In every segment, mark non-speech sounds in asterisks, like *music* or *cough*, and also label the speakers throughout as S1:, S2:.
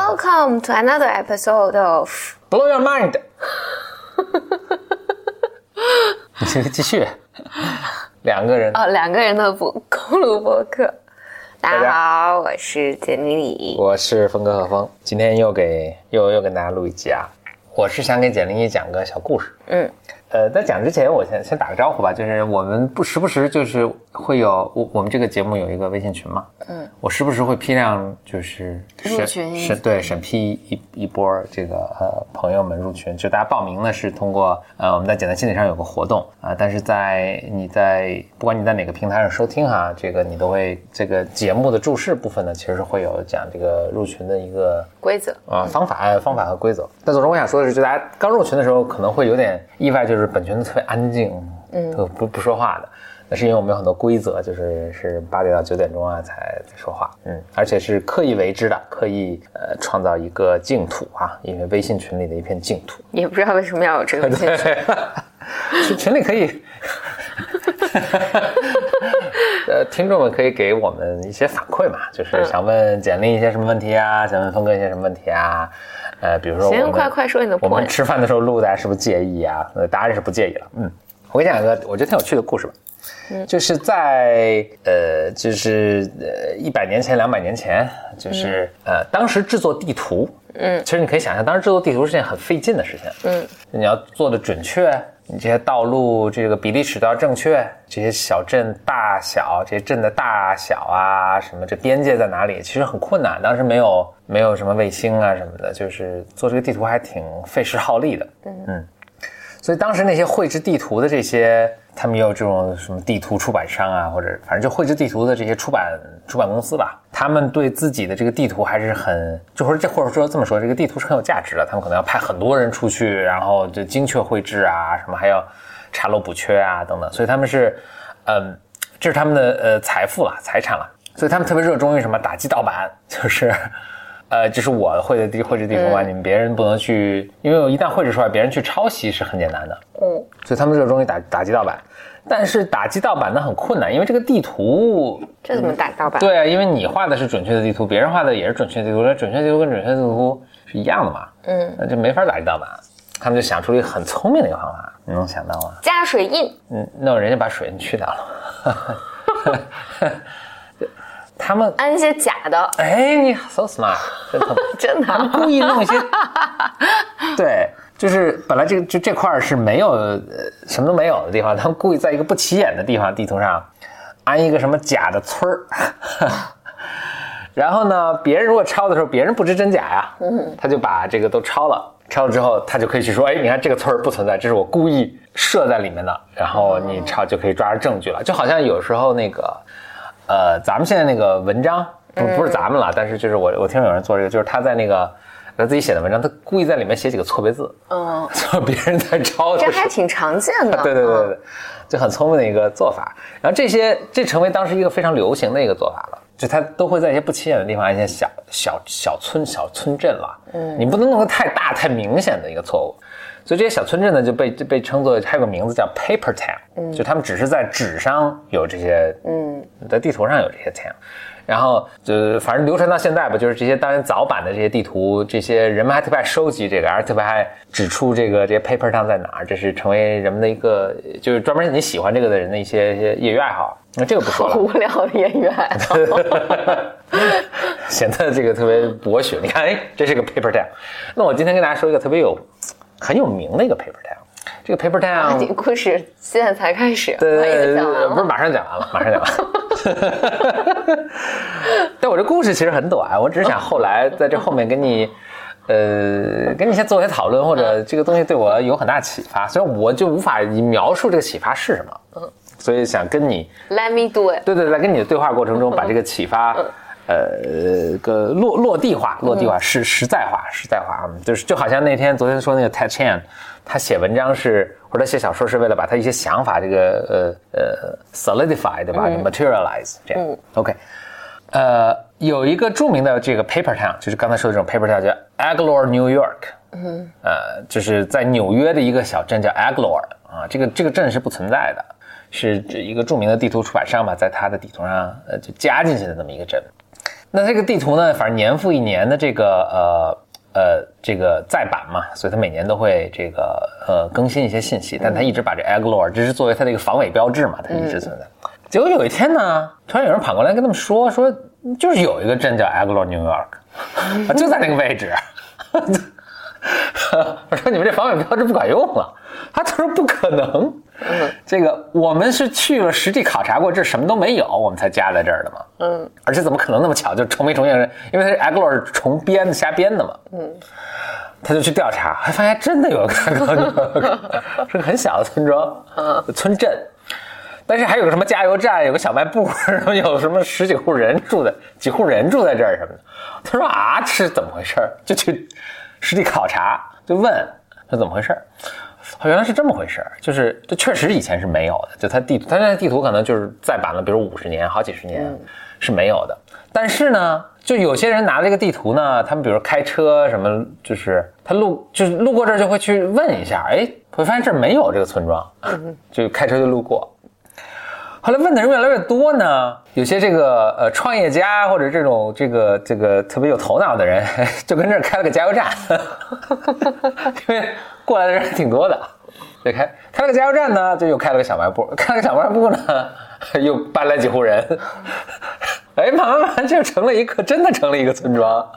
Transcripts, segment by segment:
S1: Welcome to another episode of
S2: Blow Your Mind。*laughs* 你先继续。两个人，
S1: 哦两个人的播公路博客。大家好，我是简丽丽。
S2: 我是峰哥和峰，今天又给又又跟大家录一集啊。我是想给简玲一讲个小故事。
S1: 嗯，
S2: 呃，在讲之前，我先先打个招呼吧，就是我们不时不时就是会有我我们这个节目有一个微信群嘛，嗯，我时不时会批量就是审
S1: 入群
S2: 审对审批一一波这个呃朋友们入群，就大家报名呢是通过呃我们在简单心理上有个活动啊、但是在你在不管你在哪个平台上收听哈，这个你都会这个节目的注释部分呢，其实是会有讲这个入群的一个
S1: 规则
S2: 啊、方法、呃方法和规则。但总之，我想说的是，就大家刚入群的时候，可能会有点意外，就是本群特别安静，嗯，不不说话的。那是因为我们有很多规则，就是是八点到九点钟啊才才说话，嗯，而且是刻意为之的，刻意呃创造一个净土啊，因为微信群里的一片净土。
S1: 也不知道为什么要有这个进去。
S2: 群 *laughs* 群里可以，呃，听众们可以给我们一些反馈嘛，就是想问简历一些什么问题啊，想问峰哥一些什么问题啊，呃，比如说我
S1: 行，
S2: 们
S1: 快快说你的
S2: 我们。吃饭的时候录，大家是不是介意啊？呃，答案是不介意了。嗯，我给你讲一个我觉得挺有趣的故事吧。就是在呃，就是呃一百年前、两百年前，就是、呃，当时制作地图，嗯，其实你可以想象，当时制作地图是件很费劲的事情，嗯，你要做的准确，你这些道路这个比例尺都要正确，这些小镇大小，这些镇的大小啊，什么这边界在哪里，其实很困难。当时没有没有什么卫星啊什么的，就是做这个地图还挺费时耗力的，嗯。所以当时那些绘制地图的这些，他们也有这种什么地图出版商啊，或者反正就绘制地图的这些出版出版公司吧，他们对自己的这个地图还是很，就或者这或者说这么说，这个地图是很有价值的，他们可能要派很多人出去，然后就精确绘制啊，什么还要查漏补缺啊等等，所以他们是，嗯，这是他们的呃财富了，财产了，所以他们特别热衷于什么打击盗版，就是。呃，这是我绘的地绘制地图嘛，你们别人不能去，因为我一旦绘制出来，别人去抄袭是很简单的。
S1: 嗯，
S2: 所以他们热衷于打打击盗版，但是打击盗版呢很困难，因为这个地图，
S1: 这怎么打盗版？
S2: 对啊，因为你画的是准确的地图，别人画的也是准确的地图，那准确地图跟准确地图是一样的嘛，
S1: 嗯，
S2: 那就没法打击盗版。他们就想出了一个很聪明的一个方法，你能想到吗？
S1: 加水印。
S2: 嗯，那人家把水印去掉了，*laughs* 他们
S1: 安一些假的，
S2: 哎，你 so smart，真聪明。*laughs*
S1: 真的啊。
S2: 故意弄一些，*laughs* 对，就是本来这个就这块是没有呃什么都没有的地方，他们故意在一个不起眼的地方地图上安一个什么假的村儿，*laughs* 然后呢，别人如果抄的时候，别人不知真假呀，他就把这个都抄了。抄了之后，他就可以去说：“哎，你看这个村儿不存在，这是我故意设在里面的。”然后你抄就可以抓着证据了。就好像有时候那个，呃，咱们现在那个文章不不是咱们了，但是就是我我听有人做这个，就是他在那个他自己写的文章，他故意在里面写几个错别字，
S1: 嗯，*laughs*
S2: 就别人在抄
S1: 这还挺常见的。*laughs*
S2: 对对对对对，就很聪明的一个做法。然后这些这成为当时一个非常流行的一个做法了，就他都会在一些不起眼的地方，一些小小小村小村镇了。嗯，你不能弄得太大太明显的一个错误。所以这些小村镇呢，就被就被称作还有个名字叫 paper town，、嗯、就他们只是在纸上有这些，嗯，在地图上有这些 town，然后就反正流传到现在吧，就是这些当然早版的这些地图，这些人们还特别爱收集这个，而特别爱指出这个这些 paper town 在哪儿，这是成为人们的一个就是专门你喜欢这个的人的一些一些业余爱好。那这个不说了，
S1: 无聊的业余爱好。*laughs*
S2: 显得这个特别博学。你看，哎，这是个 paper town。那我今天跟大家说一个特别有很有名的一个 paper town。这个 paper
S1: 啊
S2: town，
S1: 你故事现在才开始，
S2: 对
S1: 我已经讲完。
S2: 不是马上讲完了，马上讲完了。*laughs* 但我这故事其实很短，我只是想后来在这后面跟你，呃，跟你先做一些讨论，或者这个东西对我有很大启发。虽然我就无法以描述这个启发是什么，嗯，所以想跟你
S1: ，Let me do it。
S2: 对对，在跟你的对话过程中，把这个启发。呃，个落落地化，落地化实实在化，实在化啊，就是就好像那天昨天说那个 Ted Chan，他写文章是或者写小说是为了把他一些想法这个呃呃 solidify 对吧、materialize 这样、OK，呃，有一个著名的这个 paper town，就是刚才说的这种 paper town 叫 Aglor, New York，嗯，呃，就是在纽约的一个小镇叫 Aglor 啊，这个这个镇是不存在的，是一个著名的地图出版商吧，在他的地图上呃就加进去的这么一个镇。那这个地图呢，反正年复一年的这个呃呃这个再版嘛，所以它每年都会这个呃更新一些信息，但它一直把这 Aglor 这是作为它的一个防伪标志嘛，它一直存在。结果有一天呢，突然有人跑过来跟他们说说，就是有一个镇叫 Aglor New York，*laughs* 就在那个位置。*laughs* 我说你们这防伪标志不管用了，他他说不可能，这个我们是去了实地考察过，这什么都没有，我们才加在这儿的嘛。嗯，而且怎么可能那么巧就重没重现？因为他是 Aglor 是重编的瞎编的嘛。嗯，他就去调查，还发现真的有个 *laughs* 是个很小的村庄，村镇，但是还有个什么加油站，有个小卖部，*laughs* 然后有什么十几户人住在，几户人住在这儿什么的。他说啊，这是怎么回事？就去。实地考察就问是怎么回事儿，原来是这么回事儿，就是这确实以前是没有的，就它地图，它现在地图可能就是再版了，比如五十年、好几十年是没有的。但是呢，就有些人拿这个地图呢，他们比如开车什么，就是他路就是路过这儿就会去问一下，哎，会发现这儿没有这个村庄，就开车就路过。后来问的人越来越多呢，有些这个呃创业家或者这种这个这个特别有头脑的人，*laughs* 就跟这儿开了个加油站，*laughs* 因为过来的人挺多的，就开开了个加油站呢，就又开了个小卖部，开了个小卖部呢，*laughs* 又搬来几户人，哎，慢慢慢就成了一个真的成了一个村庄，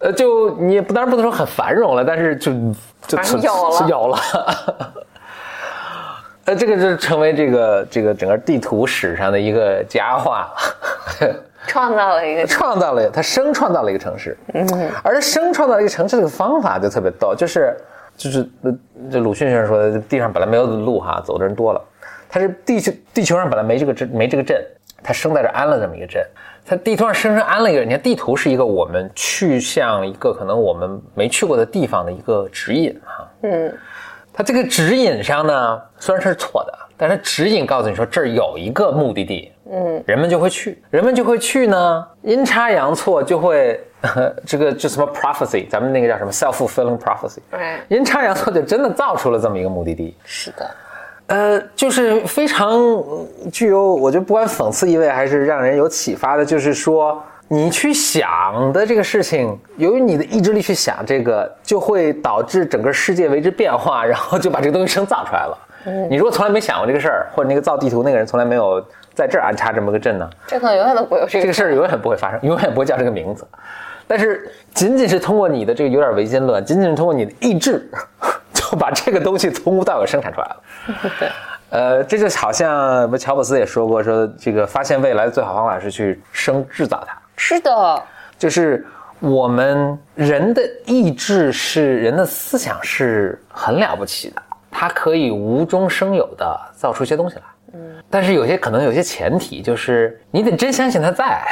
S2: 呃，就你不当然不能说很繁荣了，但是就
S1: 就有了。
S2: 有了。呃，这个就成为这个这个整个地图史上的一个佳话。了，*laughs*
S1: 创造了一个 *laughs*
S2: 创造了，他生创造了一个城市，嗯，而生创造一个城市这个方法就特别逗，就是就是这鲁迅先生说的，地上本来没有路哈，走的人多了，他是地球地球上本来没这个镇没这个镇，他生在这安了这么一个镇，他地图上生生安了一个，你看地图是一个我们去向一个可能我们没去过的地方的一个指引哈，嗯。它这个指引上呢，虽然是错的，但是指引告诉你说这儿有一个目的地，嗯，人们就会去，人们就会去呢，阴差阳错就会，*laughs* 这个就什么 prophecy，咱们那个叫什么 self-fulfilling prophecy，对，阴差阳错就真的造出了这么一个目的地。
S1: 是的，
S2: 呃，就是非常具有，我觉得不管讽刺意味还是让人有启发的，就是说。你去想的这个事情，由于你的意志力去想这个，就会导致整个世界为之变化，然后就把这个东西生造出来了。嗯，你如果从来没想过这个事儿，或者那个造地图那个人从来没有在这儿安插这么个阵呢，
S1: 这可能永远都不会有这个
S2: 这个事儿，永远不会发生，永远不会叫这个名字。但是仅仅是通过你的这个有点唯心论，仅仅是通过你的意志，就把这个东西从无到有生 *laughs* 产出来了。*laughs* 对，呃，这就好像不乔布斯也说过，说这个发现未来的最好方法是去生制造它。
S1: 是的，
S2: 就是我们人的意志是人的思想是很了不起的，它可以无中生有的造出一些东西来。但是有些可能有些前提，就是你得真相信它在，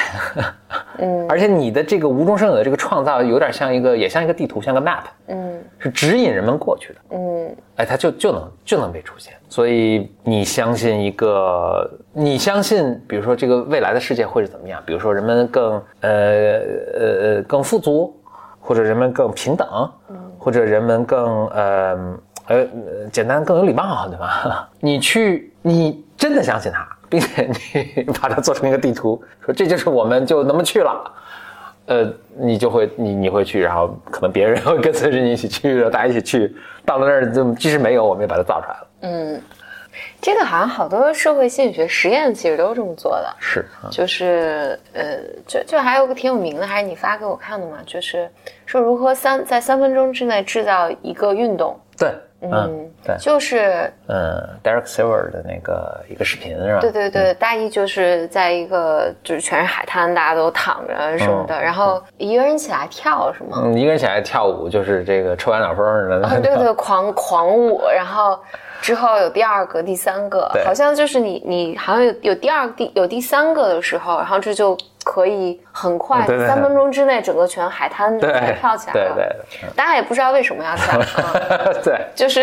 S2: 嗯，*laughs* 而且你的这个无中生有的这个创造，有点像一个，也像一个地图，像个 map，嗯，是指引人们过去的，嗯，哎，它就就能就能被出现。所以你相信一个，你相信，比如说这个未来的世界会是怎么样？比如说人们更呃呃呃更富足，或者人们更平等，或者人们更呃。呃，简单更有礼貌，对吧？*laughs* 你去，你真的相信他，并且你把它做成一个地图，说这就是我们就那么去了，呃，你就会，你你会去，然后可能别人会跟随着你一起去，大家一起去，到了那儿就即使没有，我们也把它造出来了。嗯，
S1: 这个好像好多社会心理学实验其实都是这么做的，
S2: 是，
S1: 就是呃，就就还有个挺有名的，还是你发给我看的嘛，就是说如何三在三分钟之内制造一个运动，
S2: 对。嗯，对，
S1: 就是
S2: 嗯，Derek Silver 的那个一个视频是吧？
S1: 对对对，大意就是在一个就是全是海滩，大家都躺着什么的，然后一个人起来跳是吗？
S2: 嗯，一个人起来跳舞就是这个抽完脑风似的，
S1: 对对，狂狂舞，然后之后有第二个、第三个，好像就是你你好像有有第二第有第三个的时候，然后这就。可以很快，三分钟之内，整个全海滩就跳起来了。
S2: 对对，
S1: 大家也不知道为什么要跳。*laughs*
S2: 对，
S1: 就是，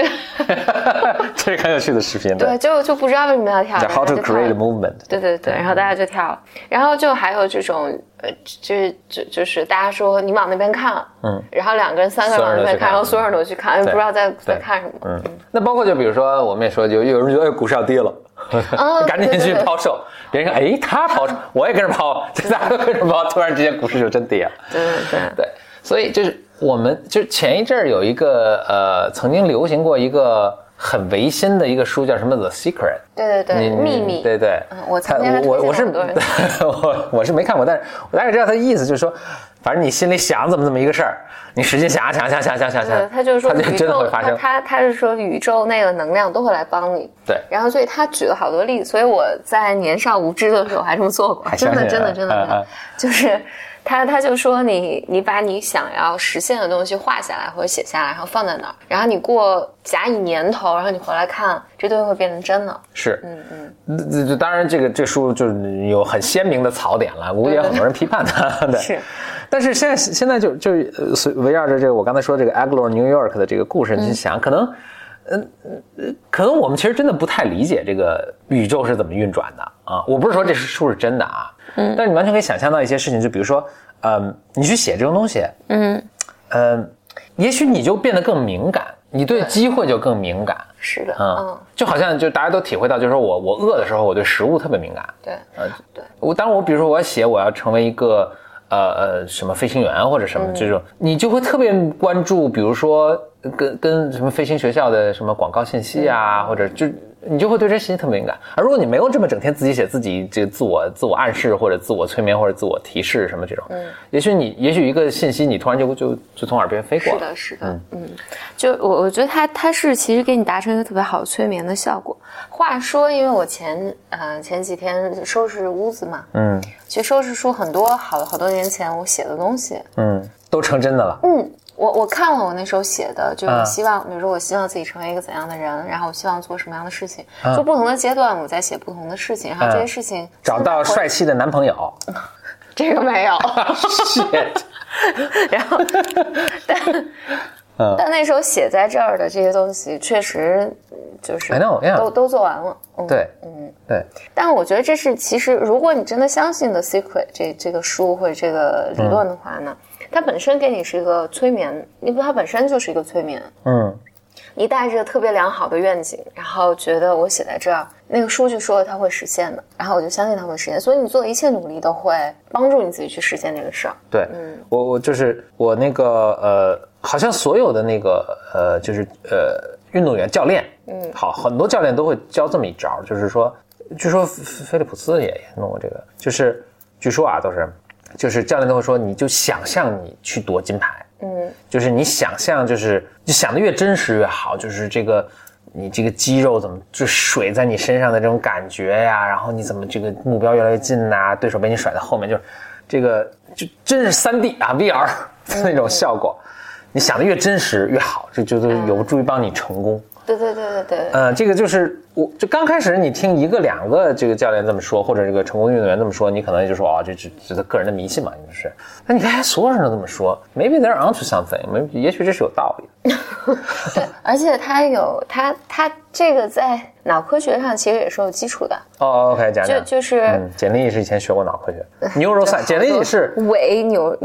S1: *laughs*
S2: 这是很有趣的视频。
S1: 对，就就不知道为什么要跳。
S2: How to create movement？
S1: 对对对，然后大家就跳，然后就还有这种呃，就是就就是大家说你往那边看，嗯，然后两个人、三个人往那边看，然后所有人都去看，不知道在在看什么。嗯，
S2: 那包括就比如说，我们也说，就有人觉得股市要跌了，*laughs* 赶紧去抛售。别人说，哎，他抛，我也跟着抛，这大家都跟着抛，突然之间股市就真跌了。
S1: 对对对 *laughs*
S2: 对，所以就是我们就是前一阵儿有一个呃，曾经流行过一个。很唯心的一个书叫什么《The Secret》？
S1: 对对对，秘密。
S2: 对对，
S1: 我曾经我
S2: 我是 *laughs* 我我是没看过，但是我大概知道他的意思，就是说，反正你心里想怎么怎么一个事儿，你使劲想想想想想想想，
S1: 他就是说宇
S2: 宙
S1: 他他是说宇宙那个能量都会来帮你。
S2: 对，
S1: 然后所以他举了好多例子，所以我在年少无知的时候还这么做过，真的真的真的，就是。他他就说你你把你想要实现的东西画下来或者写下来，然后放在那儿，然后你过甲乙年头，然后你回来看，这东西会变成真的。
S2: 是，嗯嗯。这当然，这个这书就是有很鲜明的槽点了，估计也很多人批判他。*laughs* 对。
S1: 是。
S2: 但是现在现在就就围绕着这个我刚才说这个 Aglo New York 的这个故事，你想，可能，嗯嗯，可能我们其实真的不太理解这个宇宙是怎么运转的啊。我不是说这是书是真的啊。嗯，但是你完全可以想象到一些事情，就比如说，嗯，你去写这种东西，嗯，嗯，也许你就变得更敏感，你对机会就更敏感。
S1: 是的，嗯，
S2: 就好像就大家都体会到，就是说我我饿的时候，我对食物特别敏感。
S1: 对，呃，对
S2: 我，当然我比如说我要写我要成为一个呃呃什么飞行员或者什么这种，你就会特别关注，比如说跟跟什么飞行学校的什么广告信息啊，或者就。你就会对这信息特别敏感，而如果你没有这么整天自己写自己这个自我自我暗示或者自我催眠或者自我提示什么这种，嗯，也许你也许一个信息你突然就就就从耳边飞过，
S1: 是的，是的，嗯，就我我觉得它它是其实给你达成一个特别好的催眠的效果。话说，因为我前呃前几天收拾屋子嘛，嗯，其实收拾出很多好好多年前我写的东西，
S2: 嗯，都成真的了，嗯。
S1: 我我看了我那时候写的，就是希望，比如说我希望自己成为一个怎样的人，然后我希望做什么样的事情，就不同的阶段我在写不同的事情，然后这些事情
S2: 找到帅气的男朋友，*laughs*
S1: 这个没有，*laughs* 然后 *laughs* 但但那时候写在这儿的这些东西确实就是都都做完了，
S2: 对，嗯。对，
S1: 但我觉得这是其实如果你真的相信的 secret 这这个书或者这个理论的话呢。它本身给你是一个催眠，因为它本身就是一个催眠。嗯，你带着特别良好的愿景，然后觉得我写在这儿，那个书就说它会实现的，然后我就相信它会实现，所以你做的一切努力都会帮助你自己去实现这个事儿。
S2: 对，嗯，我我就是我那个呃，好像所有的那个呃，就是呃，运动员教练，嗯，好，很多教练都会教这么一招，就是说，据说菲利普斯也也弄过这个，就是据说啊，都是。就是教练都会说，你就想象你去夺金牌，嗯，就是你想象，就是你想的越真实越好，就是这个你这个肌肉怎么就水在你身上的这种感觉呀，然后你怎么这个目标越来越近呐，对手被你甩在后面，就是这个就真是三 D 啊 VR 那种效果，你想的越真实越好，这就都有助于帮你成功。
S1: 对对对对对，
S2: 嗯，这个就是。我就刚开始，你听一个两个这个教练这么说，或者这个成功运动员这么说，你可能就说啊，这只是他个人的迷信嘛，就是。那你看，所有人都这么说，maybe they're onto something，maybe，也许这是有道理的。*laughs*
S1: 对，而且他有他他这个在。脑科学上其实也是有基础的
S2: 哦。OK，讲
S1: 讲，就就是
S2: 简历是以前学过脑科学，*laughs* neuroscience。简历是
S1: 伪牛，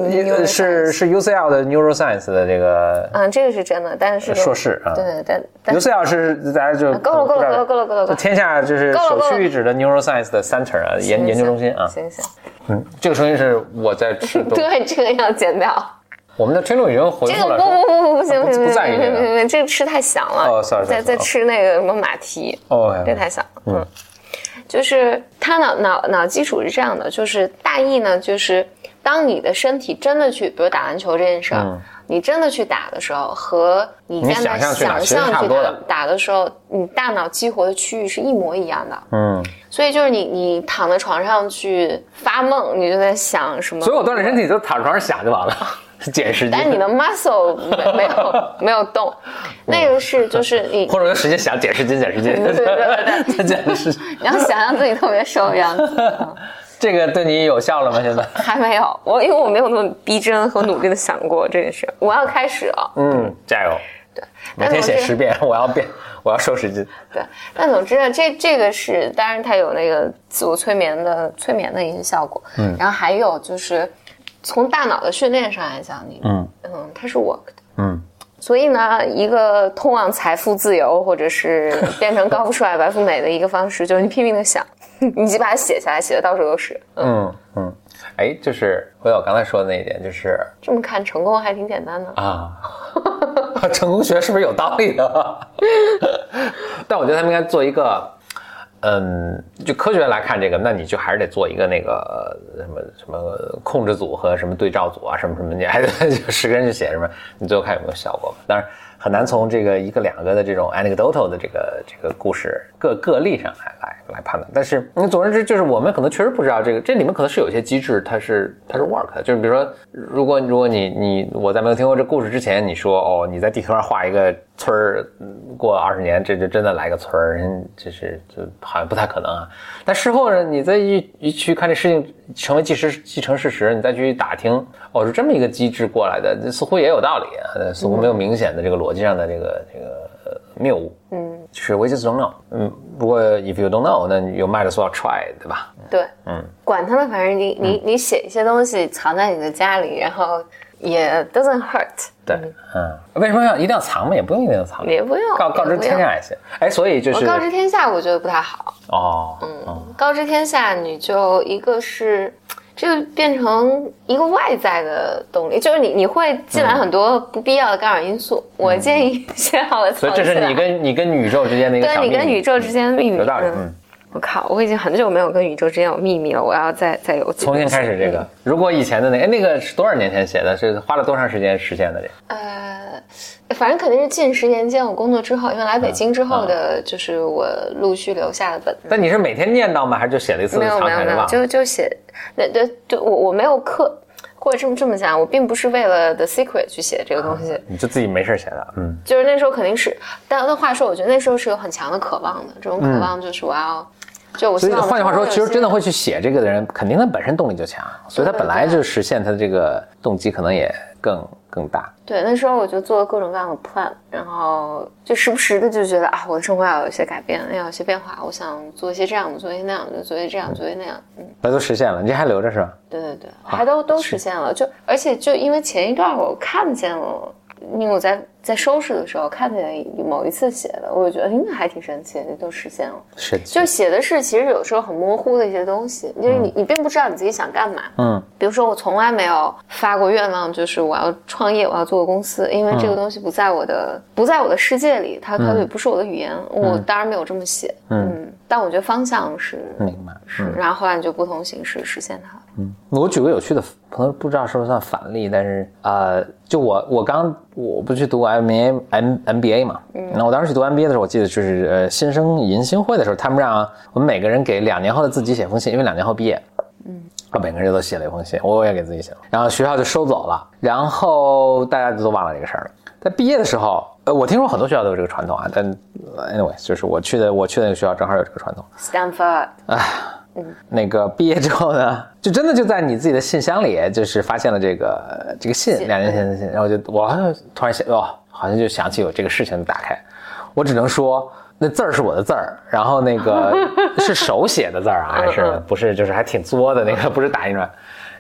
S2: 是是 UCL 的 neuroscience 的这个。
S1: 嗯，这个是真的，但是
S2: 硕士
S1: 啊。对对对
S2: ，UCL 是大家就
S1: 够了够了够了够了够了，
S2: 天下就是首屈一指的 neuroscience 的 center 啊，研研究中心啊。
S1: 行行，
S2: 嗯，这个声音是我在吃。*laughs*
S1: 对，这个要剪掉。
S2: 我们的听众已经回复了，这个
S1: 不不不不不行不行，
S2: 不在意这个，
S1: 这个吃太响了。
S2: 哦，sorry，
S1: 在在吃那个什么马蹄，
S2: 哦，
S1: 这太响。嗯，就是他脑脑脑基础是这样的，就是大意呢，就是当你的身体真的去，比如打篮球这件事儿，你真的去打的时候，和你在那想象去打打的时候，你大脑激活的区域是一模一样的。嗯，所以就是你你躺在床上去发梦，你就在想什么？
S2: 所以我锻炼身体就躺床上想就完了。减十斤，
S1: 但你的 muscle 没没有没有动，*laughs* 那个是就是你
S2: 或者用时间想减十斤减十斤，
S1: 对对对，
S2: 减十斤
S1: 你要想象自己特别瘦的样子，*laughs*
S2: 这个对你有效了吗？现在？
S1: 还没有，我因为我没有那么逼真和努力的想过这件事，我要开始了，
S2: 嗯，加油，
S1: 对，
S2: 每天写十遍，我要变，我要瘦十斤。
S1: 对，但总之呢，这这个是，当然它有那个自我催眠的催眠的一些效果。嗯，然后还有就是从大脑的训练上来讲，你嗯嗯，它是 work 的。嗯，所以呢，一个通往财富自由或者是 *laughs* 变成高富帅白富美的一个方式，就是你拼命的想，*laughs* 你就把它写下来，写的到处都是。
S2: 嗯嗯。哎，就是回到我刚才说的那一点，就是
S1: 这么看成功还挺简单的啊。*laughs*
S2: 成功学是不是有道理的？但我觉得他们应该做一个，嗯，就科学来看这个，那你就还是得做一个那个什么什么控制组和什么对照组啊，什么什么，你还得就十个人去写什么，你最后看有没有效果嘛。当然。很难从这个一个两个的这种 anecdotal 的这个这个故事个个例上来来来判断，但是你总而言之就是我们可能确实不知道这个这里面可能是有些机制，它是它是 work 的，就是比如说如果如果你你我在没有听过这故事之前，你说哦你在地图上画一个村儿，过二十年这就真的来个村儿，这是就好像不太可能啊。但事后呢，你再一一去看这事情成为既实既成事实，你再去打听哦是这么一个机制过来的，似乎也有道理，似乎没有明显的这个逻辑。上的这个这个谬误，嗯，就是 we just don't know，嗯，不过 if you don't know，那 you might as well try，对吧？
S1: 对，嗯，管他呢，反正你你你写一些东西藏在你的家里，然后也 doesn't hurt。
S2: 对，嗯，为什么要一定要藏嘛？也不用一定要藏，
S1: 也不用
S2: 告告知天下也行。哎，所以就是
S1: 告知天下，我觉得不太好。哦，嗯，告知天下，你就一个是。这个变成一个外在的动力，就是你你会进来很多不必要的干扰因素。我建议写好了，
S2: 所以这是你跟你跟宇宙之间的一个
S1: 对，你跟宇宙之间的秘密。
S2: 有道理。嗯。
S1: 我靠！我已经很久没有跟宇宙之间有秘密了。我要再再有
S2: 重新开始这个。如果以前的那哎，那个是多少年前写的？是花了多长时间实现的？这呃，
S1: 反正肯定是近十年间我工作之后，因为来北京之后的，就是我陆续留下的本子。
S2: 但你是每天念叨吗？还是就写了一次？
S1: 没有没有没有，就就写。那对对，我我没有课，或者这么这么讲，我并不是为了 The Secret 去写这个东西。
S2: 你就自己没事写的，嗯。
S1: 就是那时候肯定是，但那话说，我觉得那时候是有很强的渴望的。这种渴望就是我要。就我
S2: 所以换句话说，其实真的会去写这个的人，肯定他本身动力就强，所以他本来就实现他的这个动机可能也更更大。
S1: 对，那时候我就做了各种各样的 plan，然后就时不时的就觉得啊，我的生活要有一些改变，要有些变化，我想做一些这样的，做一些那样的，做一些这样，做一些那样。
S2: 嗯，那都实现了，你还留着是吧？
S1: 对对对，还都都实现了，就而且就因为前一段我看见了。因为我在在收拾的时候看见某一次写的，我就觉得应该还挺神奇，的，都实现了。
S2: 是，
S1: 就写的是其实有时候很模糊的一些东西，因为你你并不知道你自己想干嘛。嗯，比如说我从来没有发过愿望，就是我要创业，我要做个公司，因为这个东西不在我的不在我的世界里，它它也不是我的语言，我当然没有这么写。嗯，但我觉得方向是
S2: 明白，
S1: 是，然后后来你就不同形式实现它。
S2: 嗯，我举个有趣的，可能不知道是不是算反例，但是啊，就我我刚我不去读 M A M M B A 嘛，嗯，那我当时去读 M B A 的时候，我记得就是呃新生迎新会的时候，他们让我们每个人给两年后的自己写封信，因为两年后毕业，嗯，我每个人都写了一封信，我也给自己写了，然后学校就收走了，然后大家都忘了这个事儿了。在毕业的时候，呃，我听说很多学校都有这个传统啊，但 anyway，就是我去的我去的那个学校正好有这个传统
S1: ，Stanford，哎。
S2: 那个毕业之后呢，*laughs* 就真的就在你自己的信箱里，就是发现了这个这个信，两年前的信，然后就我突然想，哦，好像就想起有这个事情，打开，我只能说那字儿是我的字儿，然后那个 *laughs* 是手写的字儿啊，还是不是？就是还挺作的那个，不是打印出来，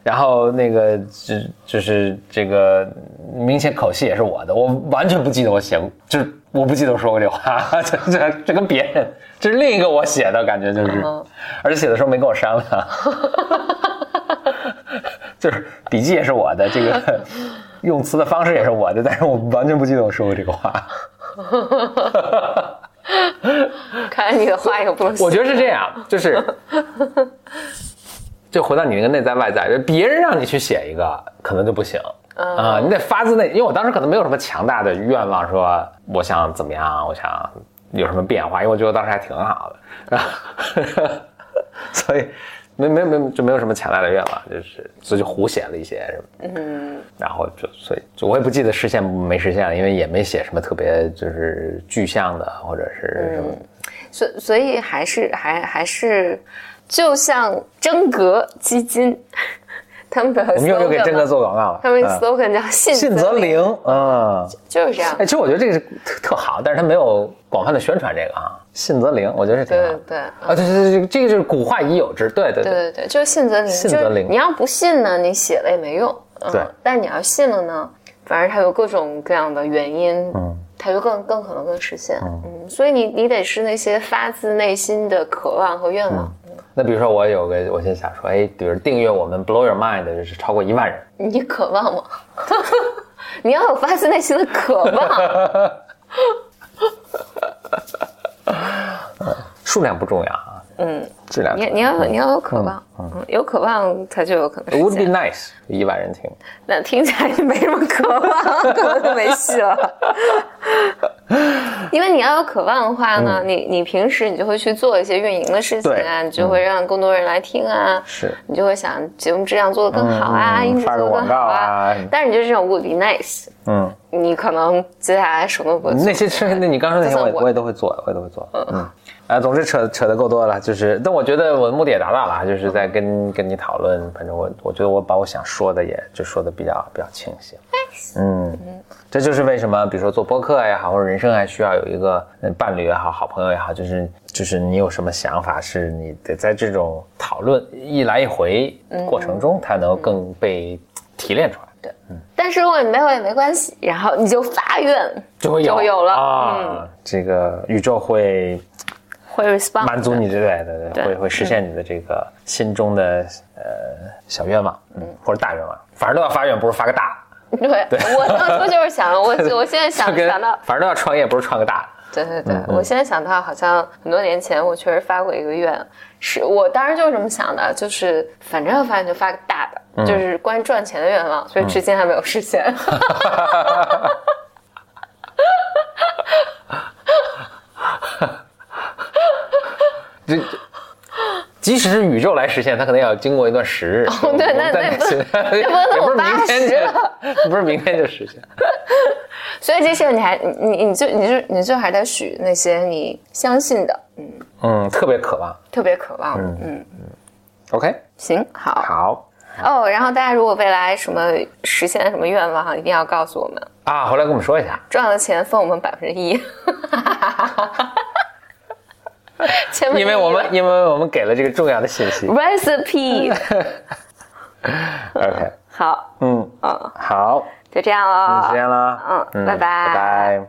S2: 然后那个就就是这个明显口气也是我的，我完全不记得我写过，就是我不记得我说过 *laughs* 这话，这这这跟别人。这是另一个我写的感觉，就是，而且写的时候没跟我商量，*laughs* 就是笔记也是我的，这个 *laughs* 用词的方式也是我的，但是我完全不记得我说过这个话。
S1: 看来你的话也不能。
S2: 我觉得是这样，就是，就回到你那个内在外在，别人让你去写一个，可能就不行啊，你得发自内，因为我当时可能没有什么强大的愿望，说我想怎么样，我想。有什么变化？因为我觉得当时还挺好的，*laughs* 所以没没没就没有什么强大的愿望，就是所以就胡写了一些什么，嗯，然后就所以就我也不记得实现没实现了，因为也没写什么特别就是具象的或者是什么，
S1: 所所以还是还还是就像真格基金。*laughs* 他们
S2: 我们又又给真格做广告了。
S1: 他们 slogan 叫“信信
S2: 则灵”，嗯，
S1: 就是这样。
S2: 哎，其实我觉得这个是特特好，但是他没有广泛的宣传这个啊，“信则灵”，我觉得是挺好。
S1: 对对
S2: 啊，对对对，这个就是古话已有之，对对
S1: 对对对，就是“信则灵”。
S2: 信则灵。
S1: 你要不信呢，你写了也没用。
S2: 对。
S1: 但你要信了呢，反正它有各种各样的原因，嗯，它就更更可能更实现。嗯，所以你你得是那些发自内心的渴望和愿望。
S2: 那比如说，我有个，我先想说，哎，比如订阅我们 Blow Your Mind 的是超过一万人，
S1: 你渴望吗？*laughs* 你要有发自内心的渴望。*laughs*
S2: 数量不重要啊，嗯，质量。
S1: 你你要你要有渴望，嗯，有渴望它就有可能。
S2: It Would be nice，一万人听。
S1: 那听起来就没什么渴望，*laughs* 可能就没戏了。因为你要有渴望的话呢，你你平时你就会去做一些运营的事情啊，你就会让更多人来听啊，
S2: 是
S1: 你就会想节目质量做得更好啊，音质做得更好啊。但是你就是这种 would be nice，嗯，你可能接下来什么都不会。
S2: 那些事那你刚说那些我我也都会做，我也都会做，嗯。啊，总之扯扯的够多了，就是，但我觉得我的目的也达到了，就是在跟跟你讨论，反正我我觉得我把我想说的也就说的比较比较清晰。嗯，这就是为什么，比如说做播客也好，或者人生还需要有一个伴侣也好，好朋友也好，就是就是你有什么想法，是你得在这种讨论一来一回过程中，它能更被提炼出来。
S1: 对，嗯。但是如果你没有也没关系，然后你就发愿，
S2: 就会
S1: 有就有了
S2: 啊，这个宇宙会。
S1: 会 respond，
S2: 满足你，对对对对，会会实现你的这个心中的呃小愿望，嗯，或者大愿望，反正都要发愿，不如发个大。*laughs*
S1: 对，对我当初就是想，我 *laughs* 我现在想想到，
S2: 反正都要创业，不如创个大。
S1: 对对对，我现在想到，好像很多年前我确实发过一个愿，是我当时就是这么想的，就是反正要发愿就发个大的，就是关于赚钱的愿望，所以至今还没有实现。*laughs*
S2: 这，即使是宇宙来实现，它可能也要经过一段时日。
S1: 哦，对，那那不是，也
S2: 不是明天就，*laughs* 不是明天就实现。*laughs*
S1: 所以这事你还你你就你就你就还得许那些你相信的，
S2: 嗯嗯，特别渴望，
S1: 特别渴望，嗯嗯
S2: 嗯。OK，
S1: 行，好，
S2: 好。
S1: 哦，然后大家如果未来什么实现什么愿望，一定要告诉我们
S2: 啊，回来跟我们说一下。
S1: 赚了钱分我们百分之一。*laughs*
S2: 因为我们因为我们给了这个重要的信息
S1: ，recipe。*laughs*
S2: OK，
S1: 好，
S2: 嗯，嗯，好，
S1: 就这样了，
S2: 就这样了，
S1: 嗯，拜拜，
S2: 拜拜。